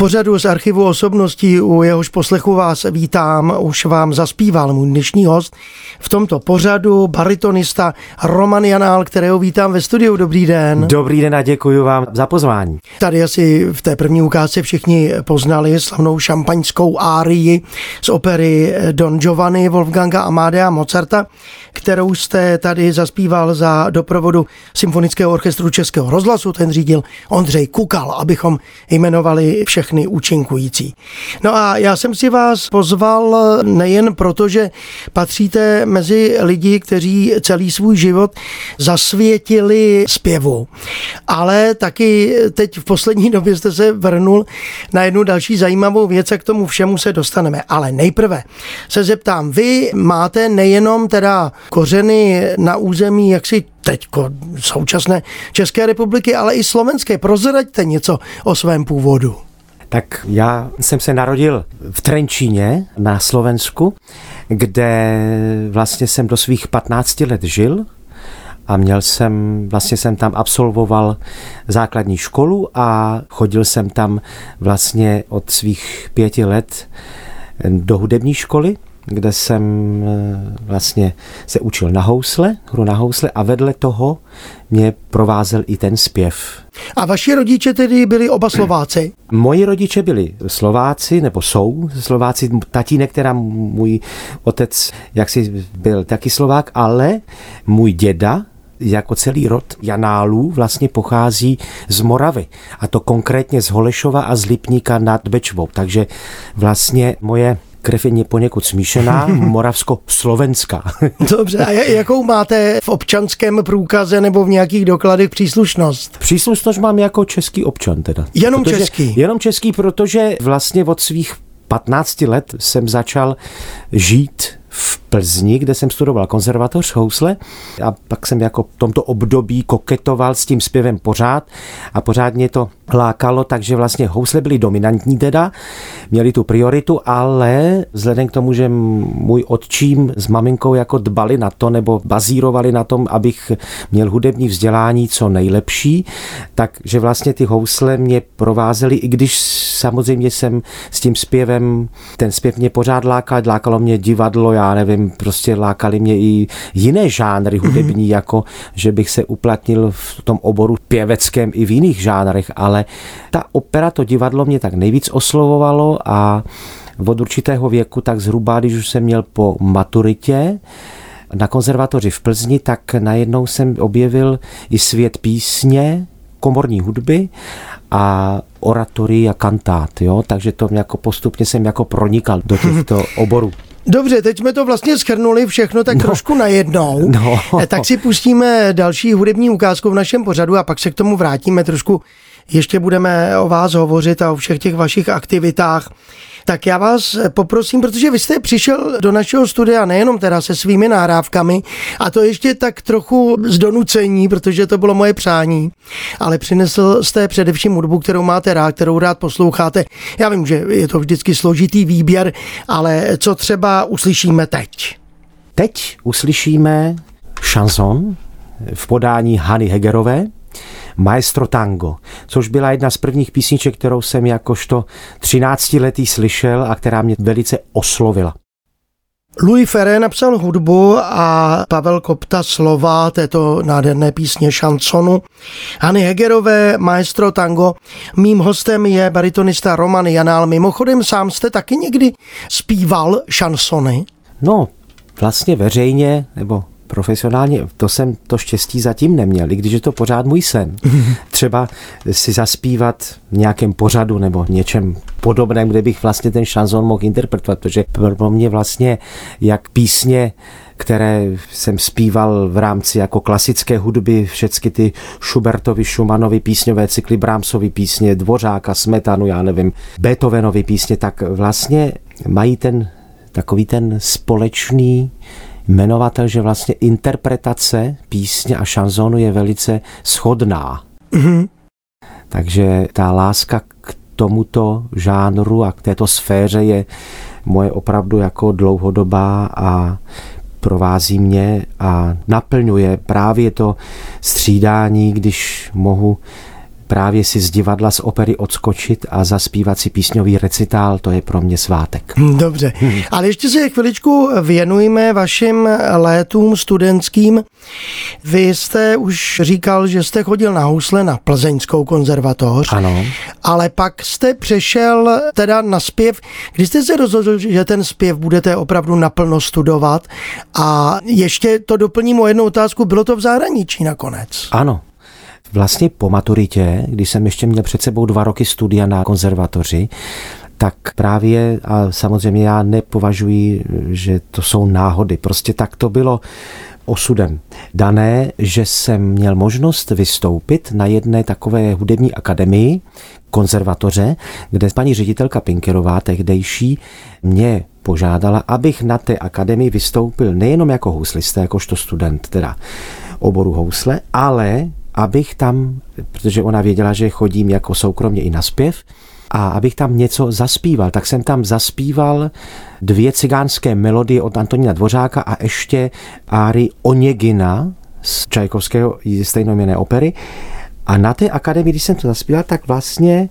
Pořadu z archivu osobností, u jehož poslechu vás vítám, už vám zaspíval můj dnešní host. V tomto pořadu baritonista Roman Janál, kterého vítám ve studiu. Dobrý den. Dobrý den a děkuji vám za pozvání. Tady asi v té první ukázce všichni poznali slavnou šampaňskou árii z opery Don Giovanni Wolfganga Amadea Mozarta, kterou jste tady zaspíval za doprovodu Symfonického orchestru Českého rozhlasu. Ten řídil Ondřej Kukal, abychom jmenovali všech všechny účinkující. No a já jsem si vás pozval nejen proto, že patříte mezi lidi, kteří celý svůj život zasvětili zpěvu, ale taky teď v poslední době jste se vrnul na jednu další zajímavou věc a k tomu všemu se dostaneme. Ale nejprve se zeptám, vy máte nejenom teda kořeny na území jaksi teďko současné České republiky, ale i slovenské. Prozraďte něco o svém původu. Tak já jsem se narodil v Trenčíně na Slovensku, kde vlastně jsem do svých 15 let žil a měl jsem, vlastně jsem tam absolvoval základní školu a chodil jsem tam vlastně od svých pěti let do hudební školy kde jsem eh, vlastně se učil na housle, hru na housle a vedle toho mě provázel i ten zpěv. A vaši rodiče tedy byli oba Slováci? Moji rodiče byli Slováci, nebo jsou Slováci. Tatínek, která můj otec, jak si byl taky Slovák, ale můj děda, jako celý rod Janálů vlastně pochází z Moravy. A to konkrétně z Holešova a z Lipníka nad Bečvou. Takže vlastně moje krev je poněkud smíšená, moravsko-slovenská. Dobře, a jakou máte v občanském průkaze nebo v nějakých dokladech příslušnost? Příslušnost mám jako český občan teda. Jenom protože, český? Jenom český, protože vlastně od svých 15 let jsem začal žít v Plzni, kde jsem studoval konzervatoř housle a pak jsem jako v tomto období koketoval s tím zpěvem pořád a pořád mě to lákalo, takže vlastně housle byly dominantní teda, měli tu prioritu, ale vzhledem k tomu, že můj otčím s maminkou jako dbali na to nebo bazírovali na tom, abych měl hudební vzdělání co nejlepší, takže vlastně ty housle mě provázely, i když samozřejmě jsem s tím zpěvem, ten zpěv mě pořád lákal, lákalo mě divadlo, já nevím, prostě lákali mě i jiné žánry hudební, mm-hmm. jako že bych se uplatnil v tom oboru pěveckém i v jiných žánrech, ale ta opera, to divadlo mě tak nejvíc oslovovalo a od určitého věku, tak zhruba, když už jsem měl po maturitě, na konzervatoři v Plzni, tak najednou jsem objevil i svět písně, komorní hudby a oratory a kantát, jo? takže to jako postupně jsem jako pronikal do těchto oborů. Dobře, teď jsme to vlastně schrnuli všechno tak no, trošku najednou. No. Tak si pustíme další hudební ukázku v našem pořadu a pak se k tomu vrátíme trošku. Ještě budeme o vás hovořit a o všech těch vašich aktivitách. Tak já vás poprosím, protože vy jste přišel do našeho studia nejenom teda se svými náhrávkami, a to ještě tak trochu z donucení, protože to bylo moje přání, ale přinesl jste především hudbu, kterou máte rád, kterou rád posloucháte. Já vím, že je to vždycky složitý výběr, ale co třeba uslyšíme teď? Teď uslyšíme šanson v podání Hany Hegerové, Maestro Tango, což byla jedna z prvních písniček, kterou jsem jakožto 13 letý slyšel a která mě velice oslovila. Louis Ferré napsal hudbu a Pavel Kopta slova této nádherné písně šansonu. Hany Hegerové, maestro tango. Mým hostem je baritonista Roman Janál. Mimochodem sám jste taky někdy zpíval šansony? No, vlastně veřejně, nebo profesionálně, to jsem to štěstí zatím neměl, i když je to pořád můj sen. Třeba si zaspívat v nějakém pořadu nebo něčem podobném, kde bych vlastně ten šanzon mohl interpretovat, protože pro mě vlastně jak písně které jsem zpíval v rámci jako klasické hudby, všechny ty Schubertovi, Schumannovi písňové cykly, Brahmsovi písně, Dvořáka, Smetanu, já nevím, Beethovenovi písně, tak vlastně mají ten takový ten společný jmenovatel, že vlastně interpretace písně a šanzonu je velice schodná. Mm-hmm. Takže ta láska k tomuto žánru a k této sféře je moje opravdu jako dlouhodobá a provází mě a naplňuje právě to střídání, když mohu právě si z divadla z opery odskočit a zaspívat si písňový recitál, to je pro mě svátek. Dobře, ale ještě se chviličku věnujeme vašim létům studentským. Vy jste už říkal, že jste chodil na housle na Plzeňskou konzervatoř. Ano. Ale pak jste přešel teda na zpěv. Kdy jste se rozhodl, že ten zpěv budete opravdu naplno studovat? A ještě to doplním o jednu otázku. Bylo to v zahraničí nakonec? Ano, Vlastně po maturitě, když jsem ještě měl před sebou dva roky studia na konzervatoři, tak právě, a samozřejmě já nepovažuji, že to jsou náhody, prostě tak to bylo osudem dané, že jsem měl možnost vystoupit na jedné takové hudební akademii, konzervatoře, kde paní ředitelka Pinkerová, tehdejší, mě požádala, abych na té akademii vystoupil nejenom jako houslista, jakožto student teda oboru housle, ale abych tam, protože ona věděla, že chodím jako soukromně i na zpěv, a abych tam něco zaspíval, tak jsem tam zaspíval dvě cigánské melodie od Antonína Dvořáka a ještě áry Oněgina z Čajkovského stejnoměné opery. A na té akademii, když jsem to zaspíval, tak vlastně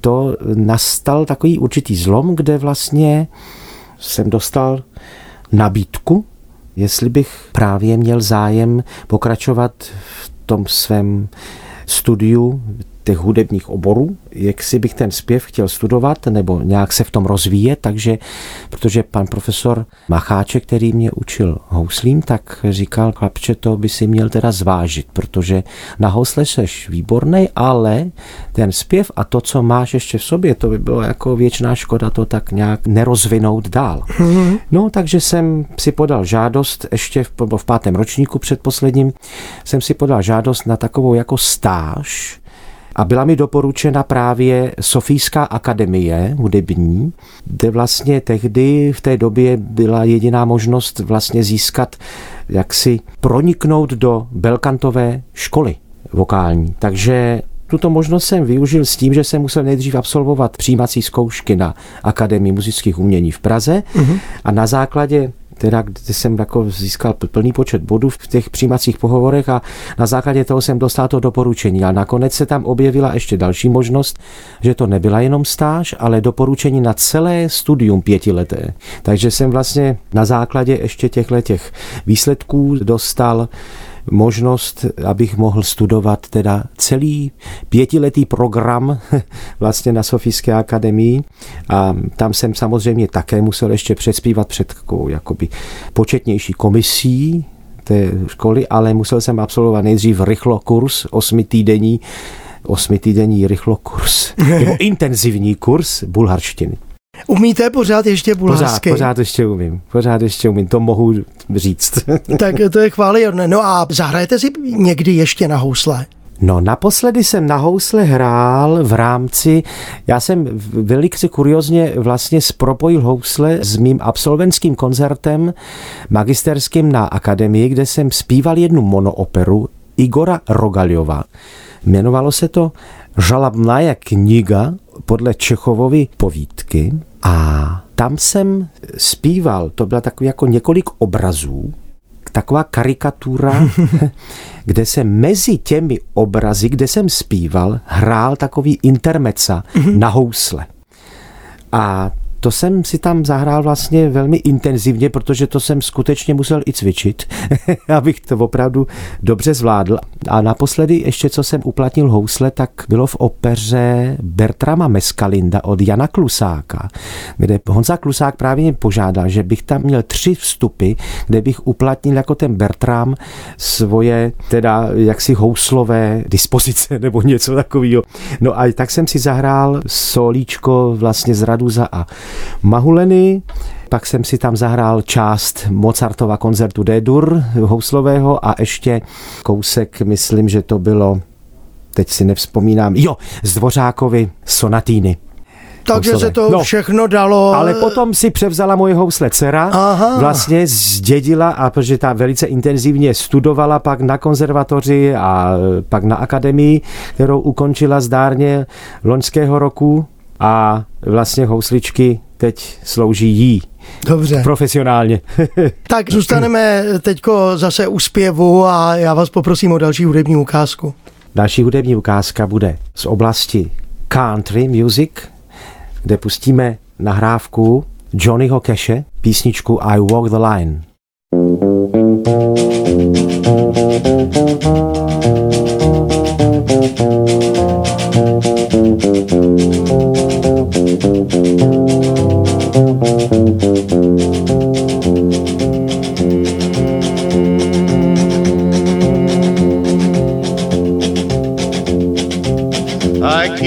to nastal takový určitý zlom, kde vlastně jsem dostal nabídku, jestli bych právě měl zájem pokračovat v tom svém studiu těch hudebních oborů, jak si bych ten zpěv chtěl studovat nebo nějak se v tom rozvíjet, takže protože pan profesor Macháček, který mě učil houslím, tak říkal, chlapče, to by si měl teda zvážit, protože na housle seš výborný, ale ten zpěv a to, co máš ještě v sobě, to by bylo jako věčná škoda to tak nějak nerozvinout dál. Mm-hmm. No, takže jsem si podal žádost, ještě v, v pátém ročníku předposledním, jsem si podal žádost na takovou jako stáž, a byla mi doporučena právě Sofijská akademie hudební, kde vlastně tehdy v té době byla jediná možnost vlastně získat, jak si proniknout do belkantové školy vokální. Takže tuto možnost jsem využil s tím, že jsem musel nejdřív absolvovat přijímací zkoušky na Akademii muzických umění v Praze mm-hmm. a na základě teda, kde jsem jako získal plný počet bodů v těch přijímacích pohovorech a na základě toho jsem dostal to doporučení. A nakonec se tam objevila ještě další možnost, že to nebyla jenom stáž, ale doporučení na celé studium pětileté. Takže jsem vlastně na základě ještě těchto těch výsledků dostal možnost, abych mohl studovat teda celý pětiletý program vlastně na Sofijské akademii a tam jsem samozřejmě také musel ještě předspívat před jakoby početnější komisí té školy, ale musel jsem absolvovat nejdřív rychlo kurz, osmi týdenní, osmi týdenní rychlo kurz, nebo intenzivní kurz bulharštiny. Umíte pořád ještě bulharsky? Pořád, pořád ještě umím. Pořád ještě umím, to mohu říct. tak to je chválihodné. No a zahrajete si někdy ještě na housle? No naposledy jsem na housle hrál v rámci, já jsem velice kuriozně vlastně spropojil housle s mým absolventským koncertem magisterským na akademii, kde jsem zpíval jednu monooperu Igora Rogaljova. Jmenovalo se to Žalabná kniha podle Čechovovy povídky a tam jsem zpíval, to byla takový jako několik obrazů, taková karikatura, kde se mezi těmi obrazy, kde jsem zpíval, hrál takový intermeca mm-hmm. na housle. A to jsem si tam zahrál vlastně velmi intenzivně, protože to jsem skutečně musel i cvičit, abych to opravdu dobře zvládl. A naposledy ještě, co jsem uplatnil housle, tak bylo v opeře Bertrama Meskalinda od Jana Klusáka, kde Honza Klusák právě mě požádal, že bych tam měl tři vstupy, kde bych uplatnil jako ten Bertram svoje teda jaksi houslové dispozice nebo něco takového. No a tak jsem si zahrál solíčko vlastně z Raduza a Mahuleny, pak jsem si tam zahrál část Mozartova koncertu D-dur houslového a ještě kousek, myslím, že to bylo, teď si nevzpomínám, jo, z Dvořákovi sonatíny. Takže se to no, všechno dalo. Ale potom si převzala moje housle dcera, Aha. vlastně zdědila, a protože ta velice intenzivně studovala pak na konzervatoři a pak na akademii, kterou ukončila zdárně loňského roku a vlastně housličky teď slouží jí. Dobře. Profesionálně. tak zůstaneme teďko zase u zpěvu a já vás poprosím o další hudební ukázku. Další hudební ukázka bude z oblasti country music, kde pustíme nahrávku Johnnyho Cache, písničku I Walk the Line. I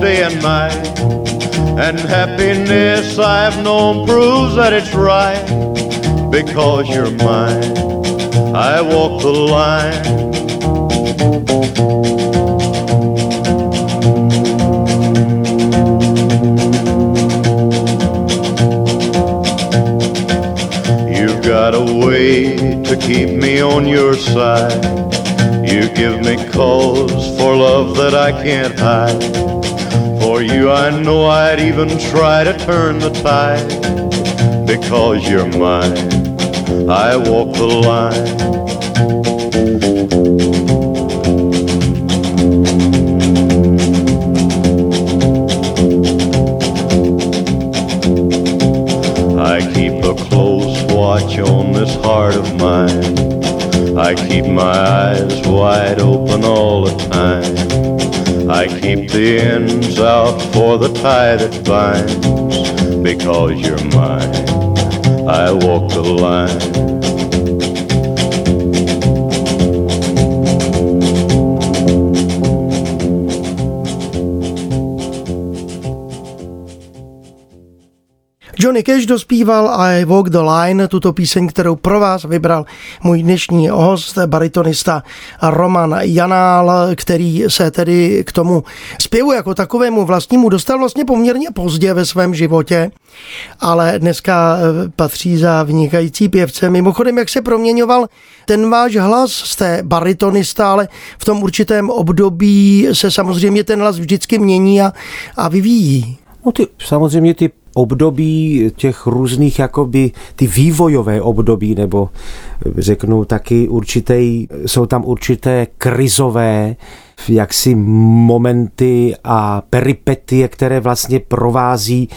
day and night. And happiness I've known proves that it's right because you're mine. I walk the line. You've got a way to keep me on your side. You give me cause for love that I can't hide. For you, I know I'd even try to turn the tide. Because you're mine, I walk the line. I keep a close watch on this heart of mine. I keep my eyes wide open all the time. I keep the ends out for the tie that binds. Because you're mine, I walk the line. Johnny Cash dospíval I Walk the Line, tuto píseň, kterou pro vás vybral můj dnešní host, baritonista Roman Janál, který se tedy k tomu zpěvu jako takovému vlastnímu dostal vlastně poměrně pozdě ve svém životě, ale dneska eh, patří za vynikající pěvce. Mimochodem, jak se proměňoval ten váš hlas, jste baritonista, ale v tom určitém období se samozřejmě ten hlas vždycky mění a, a vyvíjí. No ty, samozřejmě ty období těch různých, jakoby ty vývojové období, nebo řeknu taky určitý, jsou tam určité krizové jaksi momenty a peripetie, které vlastně provází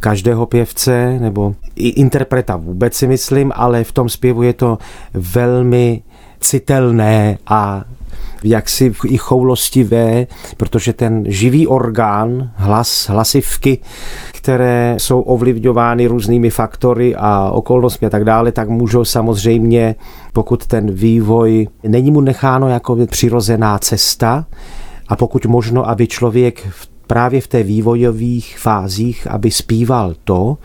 každého pěvce nebo i interpreta vůbec si myslím, ale v tom zpěvu je to velmi citelné a jaksi i choulostivé, protože ten živý orgán, hlas, hlasivky, které jsou ovlivňovány různými faktory a okolnostmi a tak dále, tak můžou samozřejmě, pokud ten vývoj není mu necháno jako přirozená cesta a pokud možno, aby člověk právě v té vývojových fázích, aby zpíval to,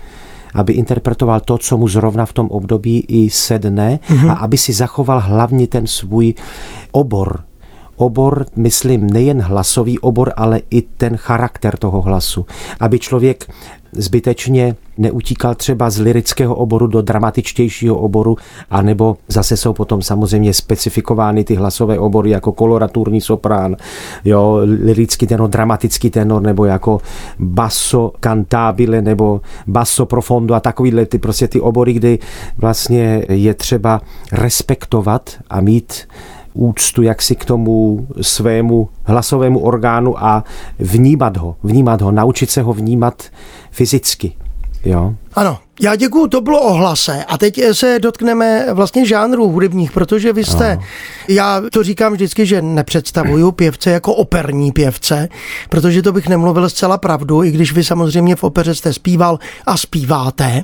aby interpretoval to, co mu zrovna v tom období i sedne mm-hmm. a aby si zachoval hlavně ten svůj obor, obor, myslím, nejen hlasový obor, ale i ten charakter toho hlasu. Aby člověk zbytečně neutíkal třeba z lirického oboru do dramatičtějšího oboru, anebo zase jsou potom samozřejmě specifikovány ty hlasové obory jako koloraturní soprán, jo, lirický tenor, dramatický tenor, nebo jako basso cantabile, nebo basso profondo a takovýhle ty prostě ty obory, kdy vlastně je třeba respektovat a mít úctu jaksi k tomu svému hlasovému orgánu a vnímat ho, vnímat ho, naučit se ho vnímat fyzicky. Jo. Ano, já děkuju, to bylo o hlase. A teď se dotkneme vlastně žánrů hudebních, protože vy jste, ano. já to říkám vždycky, že nepředstavuju pěvce jako operní pěvce, protože to bych nemluvil zcela pravdu, i když vy samozřejmě v opeře jste zpíval a zpíváte,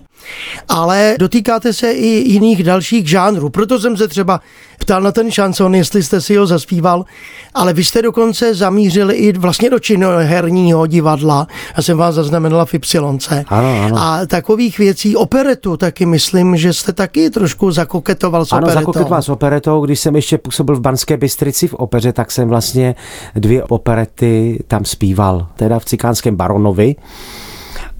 ale dotýkáte se i jiných dalších žánrů. Proto jsem se třeba ptal na ten šanson, jestli jste si ho zaspíval, ale vy jste dokonce zamířili i vlastně do činoherního divadla. Já jsem vás zaznamenala v Ypsilonce. Ano, ano. A takových věcí, operetu taky myslím, že jste taky trošku zakoketoval s ano, operetou. zakoketoval s operetou. Když jsem ještě působil v Banské Bystrici v opeře, tak jsem vlastně dvě operety tam zpíval. Teda v Cikánském baronovi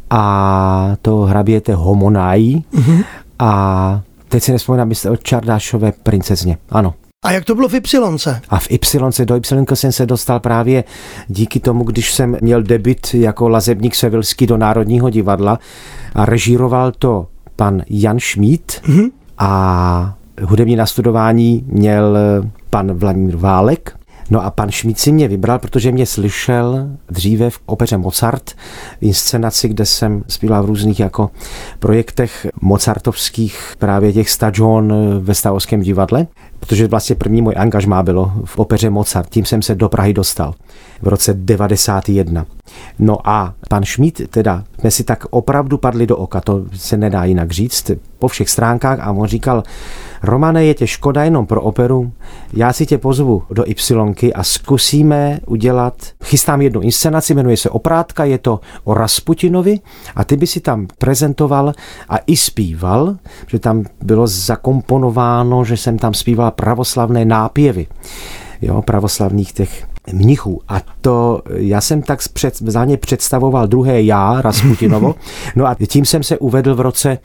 a to hraběte Homonají mm-hmm. a teď si nespomínám, jste o Čardášové princezně. Ano. A jak to bylo v Ypsilonce? A v Ypsilonce, do Ypsilonce jsem se dostal právě díky tomu, když jsem měl debit jako lazebník Sevilský do Národního divadla a režíroval to pan Jan Šmít mm-hmm. a hudební nastudování měl pan Vladimír Válek. No a pan Šmíd si mě vybral, protože mě slyšel dříve v opeře Mozart, inscenaci, kde jsem zpíval v různých jako projektech mozartovských, právě těch stagion ve Stavovském divadle, protože vlastně první můj angažmá bylo v opeře Mozart, tím jsem se do Prahy dostal v roce 91. No a pan Šmíd, teda jsme si tak opravdu padli do oka, to se nedá jinak říct, po všech stránkách a on říkal, Romane, je tě škoda jenom pro operu, já si tě pozvu do Ypsilonky a zkusíme udělat, chystám jednu inscenaci, jmenuje se Oprátka, je to o Rasputinovi a ty by si tam prezentoval a i zpíval, že tam bylo zakomponováno, že jsem tam zpíval pravoslavné nápěvy jo, pravoslavných těch mnichů. A to já jsem tak před, za ně představoval druhé já, Rasputinovo. No a tím jsem se uvedl v roce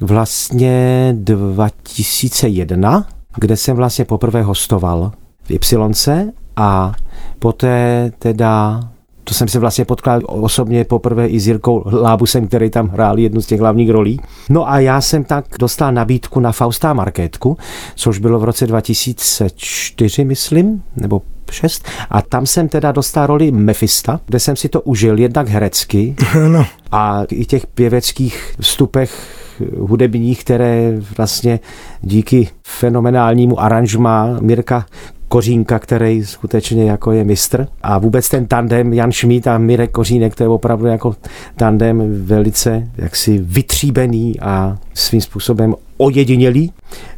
vlastně 2001, kde jsem vlastně poprvé hostoval v Ypsilonce a poté teda to jsem se vlastně potkal osobně poprvé i s Jirkou Lábusem, který tam hrál jednu z těch hlavních rolí. No a já jsem tak dostal nabídku na Fausta Markétku, což bylo v roce 2004, myslím, nebo 6. A tam jsem teda dostal roli Mefista, kde jsem si to užil jednak herecky no. a i těch pěveckých vstupech hudebních, které vlastně díky fenomenálnímu aranžma Mirka Kořínka, který skutečně jako je mistr. A vůbec ten tandem Jan Šmít a Mirek Kořínek, to je opravdu jako tandem velice jaksi vytříbený a svým způsobem ojedinělý,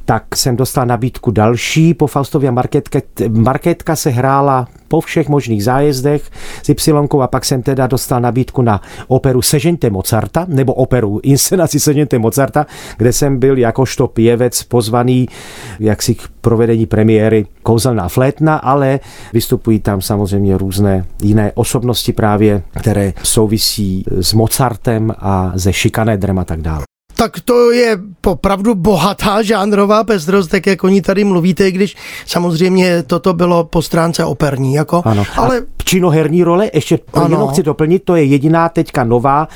tak jsem dostal nabídku další po Faustově marketke. Marketka se hrála po všech možných zájezdech s Y a pak jsem teda dostal nabídku na operu Sežente Mozarta, nebo operu inscenaci Sežente Mozarta, kde jsem byl jakožto pěvec pozvaný jaksi k provedení premiéry Kouzelná flétna, ale vystupují tam samozřejmě různé jiné osobnosti právě, které souvisí s Mozartem a ze šikanédrem a tak dále. Tak to je opravdu bohatá žánrová pestrost, tak jak o ní tady mluvíte, když samozřejmě toto bylo po stránce operní. Jako, ano. Ale činoherní role, ještě ano. jenom chci doplnit, to je jediná teďka nová.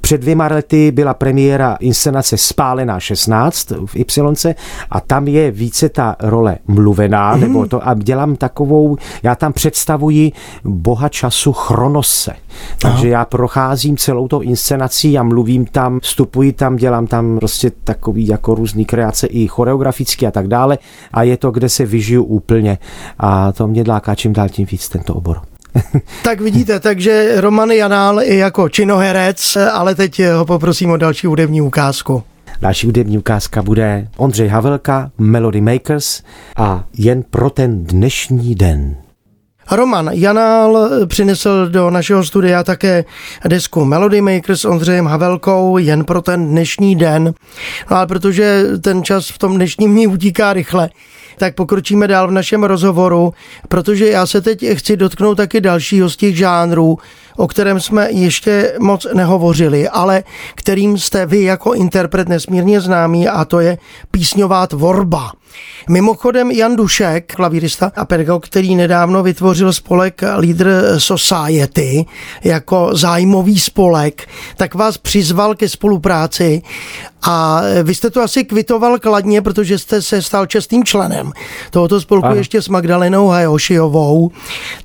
Před dvěma lety byla premiéra inscenace Spálená 16 v Ypsilonce a tam je více ta role mluvená, mm. nebo to a dělám takovou, já tam představuji boha času Chronose. Takže Aha. já procházím celou tou inscenací a mluvím tam, vstupuji tam, dělám tam prostě takový jako různý kreace i choreograficky a tak dále a je to, kde se vyžiju úplně a to mě dláká čím dál tím víc tento obor. tak vidíte, takže Roman Janál i jako činoherec, ale teď ho poprosím o další hudební ukázku. Další hudební ukázka bude Ondřej Havelka, Melody Makers a jen pro ten dnešní den. Roman Janál přinesl do našeho studia také desku Melody Maker s Ondřejem Havelkou jen pro ten dnešní den. No ale protože ten čas v tom dnešním dní utíká rychle, tak pokročíme dál v našem rozhovoru, protože já se teď chci dotknout taky dalšího z těch žánrů, o kterém jsme ještě moc nehovořili, ale kterým jste vy jako interpret nesmírně známý a to je písňová tvorba. Mimochodem Jan Dušek, klavírista a pedagog, který nedávno vytvořil spolek Leader Society jako zájmový spolek, tak vás přizval ke spolupráci a vy jste to asi kvitoval kladně, protože jste se stal čestným členem tohoto spolku ano. ještě s Magdalenou Hajošiovou.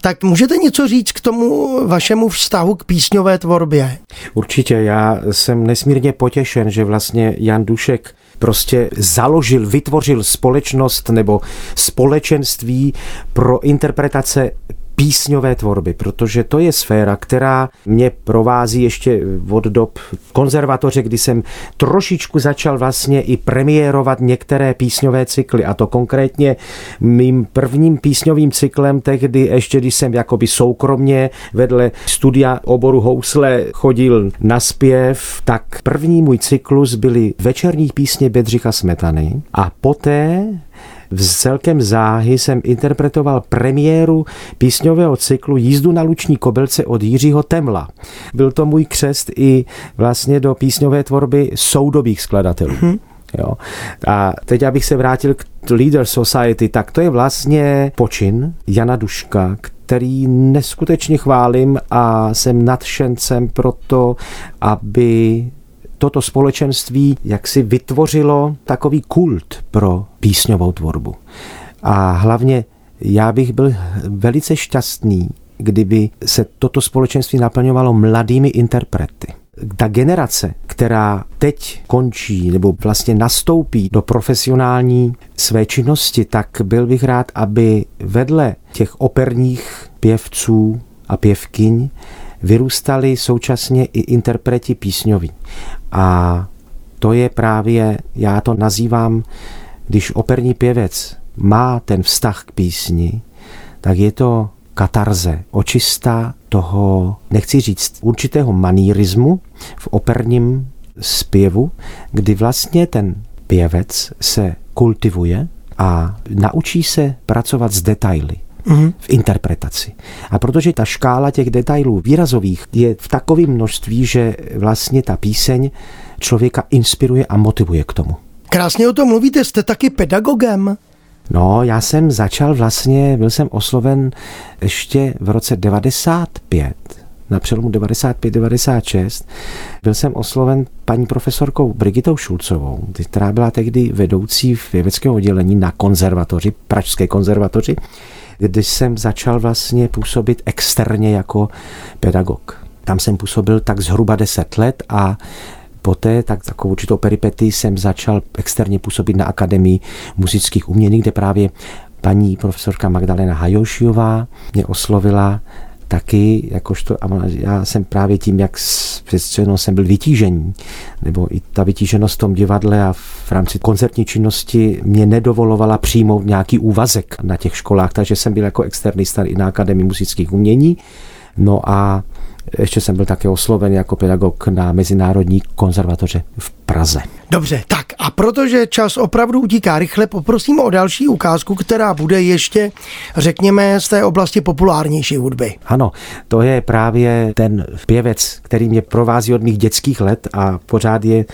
Tak můžete něco říct k tomu vašemu vztahu k písňové tvorbě? Určitě, já jsem nesmírně potěšen, že vlastně Jan Dušek prostě založil, vytvořil společnost nebo společenství pro interpretace písňové tvorby, protože to je sféra, která mě provází ještě od dob konzervatoře, kdy jsem trošičku začal vlastně i premiérovat některé písňové cykly a to konkrétně mým prvním písňovým cyklem tehdy, ještě když jsem jakoby soukromně vedle studia oboru housle chodil na zpěv, tak první můj cyklus byly večerní písně Bedřicha Smetany a poté v celkem záhy jsem interpretoval premiéru písňového cyklu Jízdu na luční kobelce od Jiřího Temla. Byl to můj křest i vlastně do písňové tvorby soudobých skladatelů. Mm-hmm. Jo. A teď, abych se vrátil k Leader Society, tak to je vlastně počin Jana Duška, který neskutečně chválím a jsem nadšencem pro to, aby toto společenství jaksi vytvořilo takový kult pro písňovou tvorbu. A hlavně já bych byl velice šťastný, kdyby se toto společenství naplňovalo mladými interprety. Ta generace, která teď končí nebo vlastně nastoupí do profesionální své činnosti, tak byl bych rád, aby vedle těch operních pěvců a pěvkyň vyrůstali současně i interpreti písňoví. A to je právě, já to nazývám, když operní pěvec má ten vztah k písni, tak je to katarze, očista toho, nechci říct, určitého manírismu v operním zpěvu, kdy vlastně ten pěvec se kultivuje a naučí se pracovat s detaily mm-hmm. v interpretaci. A protože ta škála těch detailů výrazových je v takovém množství, že vlastně ta píseň člověka inspiruje a motivuje k tomu. Krásně o tom mluvíte, jste taky pedagogem. No, já jsem začal vlastně, byl jsem osloven ještě v roce 95, na přelomu 95-96. Byl jsem osloven paní profesorkou Brigitou Šulcovou, která byla tehdy vedoucí v vědeckého oddělení na konzervatoři, Pražské konzervatoři kdy jsem začal vlastně působit externě jako pedagog. Tam jsem působil tak zhruba 10 let a poté tak takovou určitou peripety jsem začal externě působit na Akademii muzických umění, kde právě paní profesorka Magdalena Hajošiová mě oslovila taky, jakožto, a já jsem právě tím, jak přesvědčeno jsem byl vytížení, nebo i ta vytíženost v tom divadle a v rámci koncertní činnosti mě nedovolovala přijmout nějaký úvazek na těch školách, takže jsem byl jako externista i na Akademii muzických umění. No a ještě jsem byl také osloven jako pedagog na Mezinárodní konzervatoře v Praze. Dobře, tak a protože čas opravdu utíká rychle, poprosím o další ukázku, která bude ještě, řekněme, z té oblasti populárnější hudby. Ano, to je právě ten pěvec, který mě provází od mých dětských let a pořád je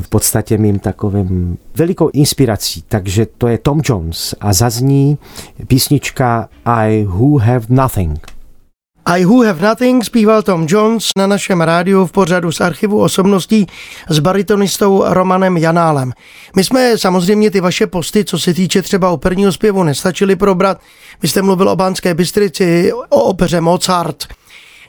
v podstatě mým takovým velikou inspirací. Takže to je Tom Jones a zazní písnička I Who Have Nothing. I Who Have Nothing zpíval Tom Jones na našem rádiu v pořadu z archivu osobností s baritonistou Romanem Janálem. My jsme samozřejmě ty vaše posty, co se týče třeba operního zpěvu, nestačili probrat. Vy jste mluvil o Bánské Bystrici, o opeře Mozart –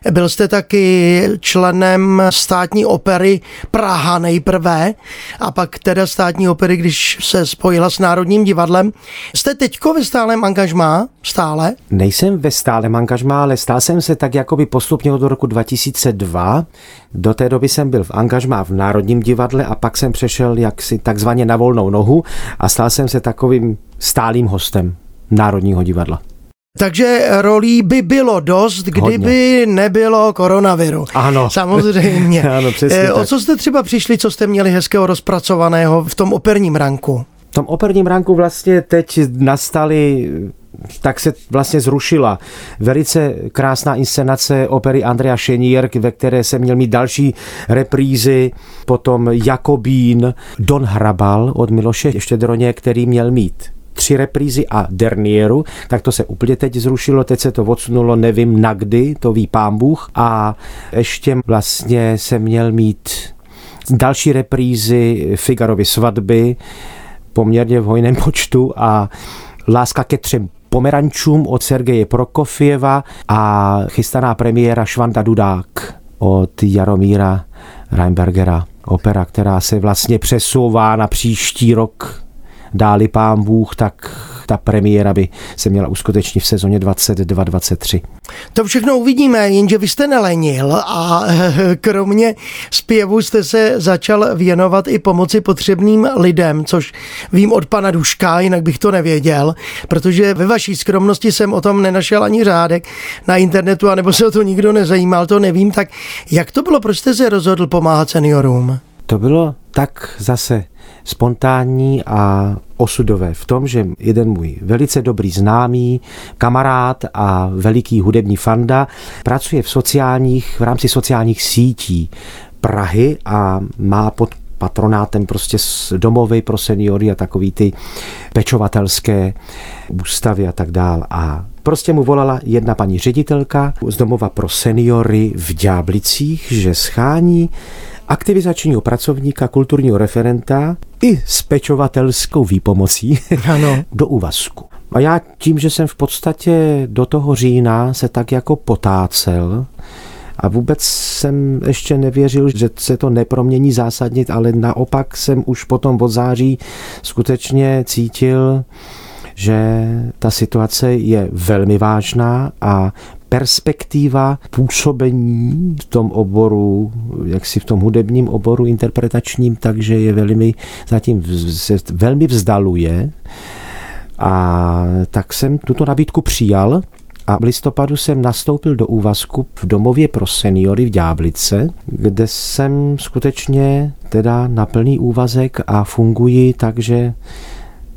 byl jste taky členem státní opery Praha nejprve a pak teda státní opery, když se spojila s Národním divadlem. Jste teďko ve stálem angažmá? Stále? Nejsem ve stálem angažmá, ale stál jsem se tak jakoby postupně od roku 2002. Do té doby jsem byl v angažmá v Národním divadle a pak jsem přešel jaksi takzvaně na volnou nohu a stal jsem se takovým stálým hostem Národního divadla. Takže rolí by bylo dost, kdyby Hodně. nebylo koronaviru. Ano. Samozřejmě. ano, přesně e, o co jste třeba přišli, co jste měli hezkého rozpracovaného v tom operním ranku? V tom operním ranku vlastně teď nastaly tak se vlastně zrušila. Velice krásná inscenace opery Andrea Šenier, ve které se měl mít další reprízy, potom Jakobín, Don Hrabal od Miloše Štědroně, který měl mít tři reprízy a Dernieru, tak to se úplně teď zrušilo, teď se to odsunulo, nevím na kdy, to ví pán Bůh. A ještě vlastně se měl mít další reprízy Figarovy svatby, poměrně v hojném počtu a Láska ke třem pomerančům od Sergeje Prokofěva a chystaná premiéra Švanda Dudák od Jaromíra Reinbergera. Opera, která se vlastně přesouvá na příští rok dáli pán Bůh, tak ta premiéra by se měla uskutečnit v sezóně 22-23. To všechno uvidíme, jenže vy jste nelenil a kromě zpěvu jste se začal věnovat i pomoci potřebným lidem, což vím od pana Duška, jinak bych to nevěděl, protože ve vaší skromnosti jsem o tom nenašel ani řádek na internetu, anebo se o to nikdo nezajímal, to nevím. Tak jak to bylo, proč jste se rozhodl pomáhat seniorům? To bylo tak zase spontánní a osudové v tom, že jeden můj velice dobrý známý, kamarád a veliký hudební fanda pracuje v sociálních, v rámci sociálních sítí Prahy a má pod patronátem prostě domovy pro seniory a takový ty pečovatelské ústavy a tak dál. A prostě mu volala jedna paní ředitelka z domova pro seniory v Ďáblicích, že schání aktivizačního pracovníka, kulturního referenta i s pečovatelskou výpomocí ano. do úvazku. A já tím, že jsem v podstatě do toho října se tak jako potácel, a vůbec jsem ještě nevěřil, že se to nepromění zásadně, ale naopak jsem už potom od září skutečně cítil, že ta situace je velmi vážná a perspektiva působení v tom oboru, jak si v tom hudebním oboru interpretačním, takže je velmi, zatím se velmi vzdaluje. A tak jsem tuto nabídku přijal a v listopadu jsem nastoupil do úvazku v domově pro seniory v Ďáblice, kde jsem skutečně teda na plný úvazek a funguji takže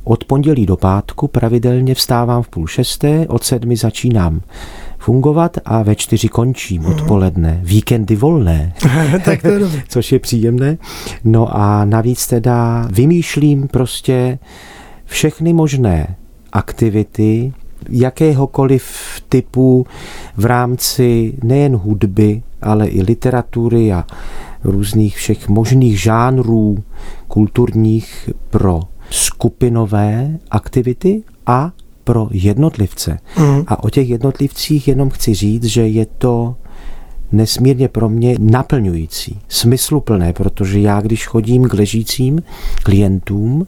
od pondělí do pátku pravidelně vstávám v půl šesté, od sedmi začínám fungovat a ve čtyři končím mhm. odpoledne. Víkendy volné. tak to je. Což je příjemné. No a navíc teda vymýšlím prostě všechny možné aktivity, jakéhokoliv typu v rámci nejen hudby, ale i literatury a různých všech možných žánrů kulturních pro skupinové aktivity a pro jednotlivce. Mm. A o těch jednotlivcích jenom chci říct, že je to nesmírně pro mě naplňující, smysluplné, protože já, když chodím k ležícím klientům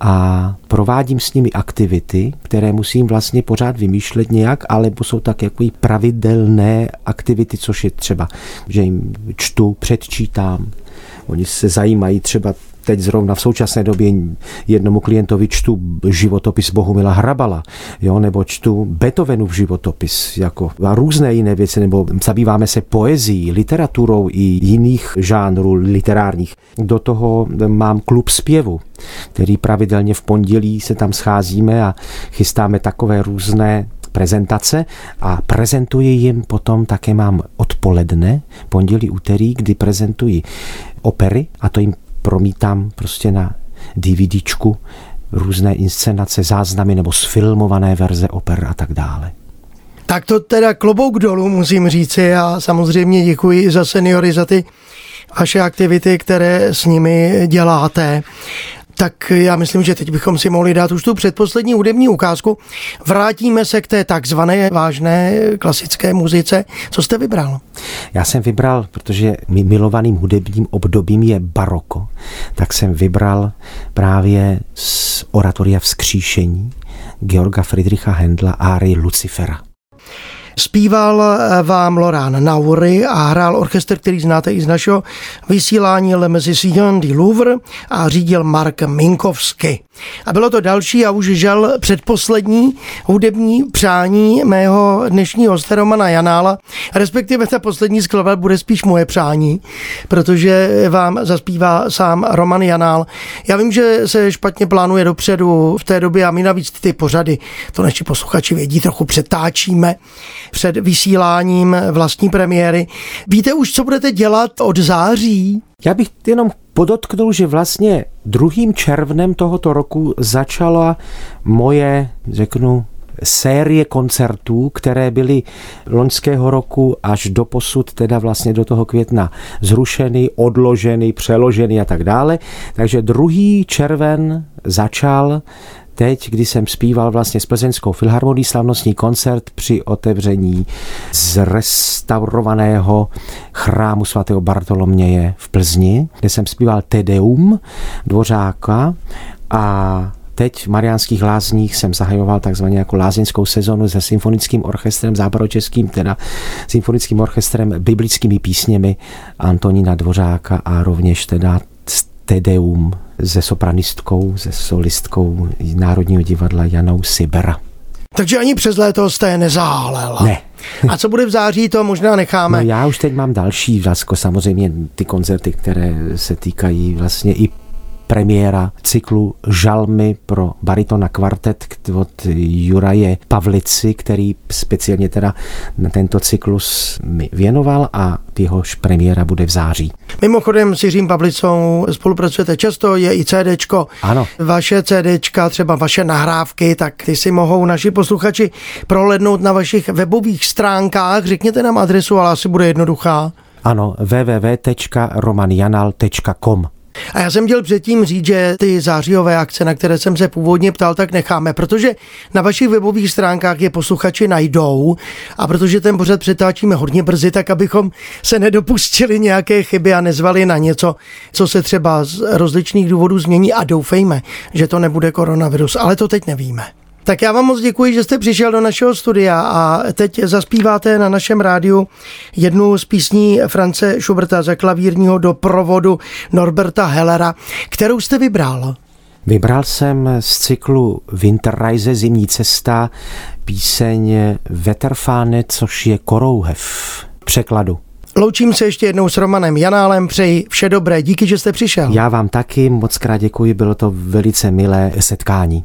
a provádím s nimi aktivity, které musím vlastně pořád vymýšlet nějak, alebo jsou tak jako pravidelné aktivity, což je třeba, že jim čtu, předčítám, Oni se zajímají třeba teď zrovna v současné době jednomu klientovi čtu životopis Bohumila Hrabala, jo, nebo čtu Beethovenův životopis, jako a různé jiné věci, nebo zabýváme se poezí, literaturou i jiných žánrů literárních. Do toho mám klub zpěvu, který pravidelně v pondělí se tam scházíme a chystáme takové různé prezentace a prezentuji jim potom také mám odpoledne, pondělí, úterý, kdy prezentuji opery a to jim promítám prostě na DVDčku různé inscenace, záznamy nebo sfilmované verze oper a tak dále. Tak to teda klobouk dolů musím říci a samozřejmě děkuji za seniory, za ty vaše aktivity, které s nimi děláte. Tak já myslím, že teď bychom si mohli dát už tu předposlední hudební ukázku. Vrátíme se k té takzvané vážné klasické muzice. Co jste vybral? Já jsem vybral, protože mým milovaným hudebním obdobím je baroko, tak jsem vybral právě z oratoria vzkříšení Georga Friedricha Hendla Áry Lucifera. Zpíval eh, vám Lorán Naury a hrál orchestr, který znáte i z našeho vysílání Le Musicien du Louvre a řídil Mark Minkovsky. A bylo to další a už žel předposlední hudební přání mého dnešního hosta Romana Janála, respektive ta poslední skladba bude spíš moje přání, protože vám zaspívá sám Roman Janál. Já vím, že se špatně plánuje dopředu v té době a my navíc ty pořady, to naši posluchači vědí, trochu přetáčíme před vysíláním vlastní premiéry. Víte už, co budete dělat od září? Já bych jenom podotknul, že vlastně druhým červnem tohoto roku začala moje, řeknu, série koncertů, které byly loňského roku až do posud, teda vlastně do toho května zrušeny, odloženy, přeloženy a tak dále. Takže druhý červen začal teď, kdy jsem zpíval vlastně s Plzeňskou filharmonií slavnostní koncert při otevření zrestaurovaného chrámu svatého Bartoloměje v Plzni, kde jsem zpíval Tedeum Dvořáka. A teď v Mariánských lázních jsem zahajoval takzvaně jako lázeňskou sezonu se symfonickým orchestrem západočeským, teda symfonickým orchestrem biblickými písněmi Antonína Dvořáka a rovněž teda Tedeum se sopranistkou, se solistkou Národního divadla Janou Sibera. Takže ani přes léto jste nezálel. Ne. A co bude v září, to možná necháme. No já už teď mám další, vlastně samozřejmě ty koncerty, které se týkají vlastně i premiéra cyklu Žalmy pro baritona kvartet od Juraje Pavlici, který speciálně teda na tento cyklus mi věnoval a jehož premiéra bude v září. Mimochodem s Jiřím Pavlicou spolupracujete často, je i CDčko. Ano. Vaše CDčka, třeba vaše nahrávky, tak ty si mohou naši posluchači prohlédnout na vašich webových stránkách. Řekněte nám adresu, ale asi bude jednoduchá. Ano, www.romanjanal.com a já jsem chtěl předtím říct, že ty zářijové akce, na které jsem se původně ptal, tak necháme, protože na vašich webových stránkách je posluchači najdou a protože ten pořad přetáčíme hodně brzy, tak abychom se nedopustili nějaké chyby a nezvali na něco, co se třeba z rozličných důvodů změní a doufejme, že to nebude koronavirus, ale to teď nevíme. Tak já vám moc děkuji, že jste přišel do našeho studia a teď zaspíváte na našem rádiu jednu z písní France Schuberta za klavírního doprovodu Norberta Hellera, kterou jste vybral. Vybral jsem z cyklu Winterreise Zimní cesta píseň Veterfáne, což je korouhev překladu. Loučím se ještě jednou s Romanem Janálem, přeji vše dobré, díky, že jste přišel. Já vám taky moc krát děkuji, bylo to velice milé setkání.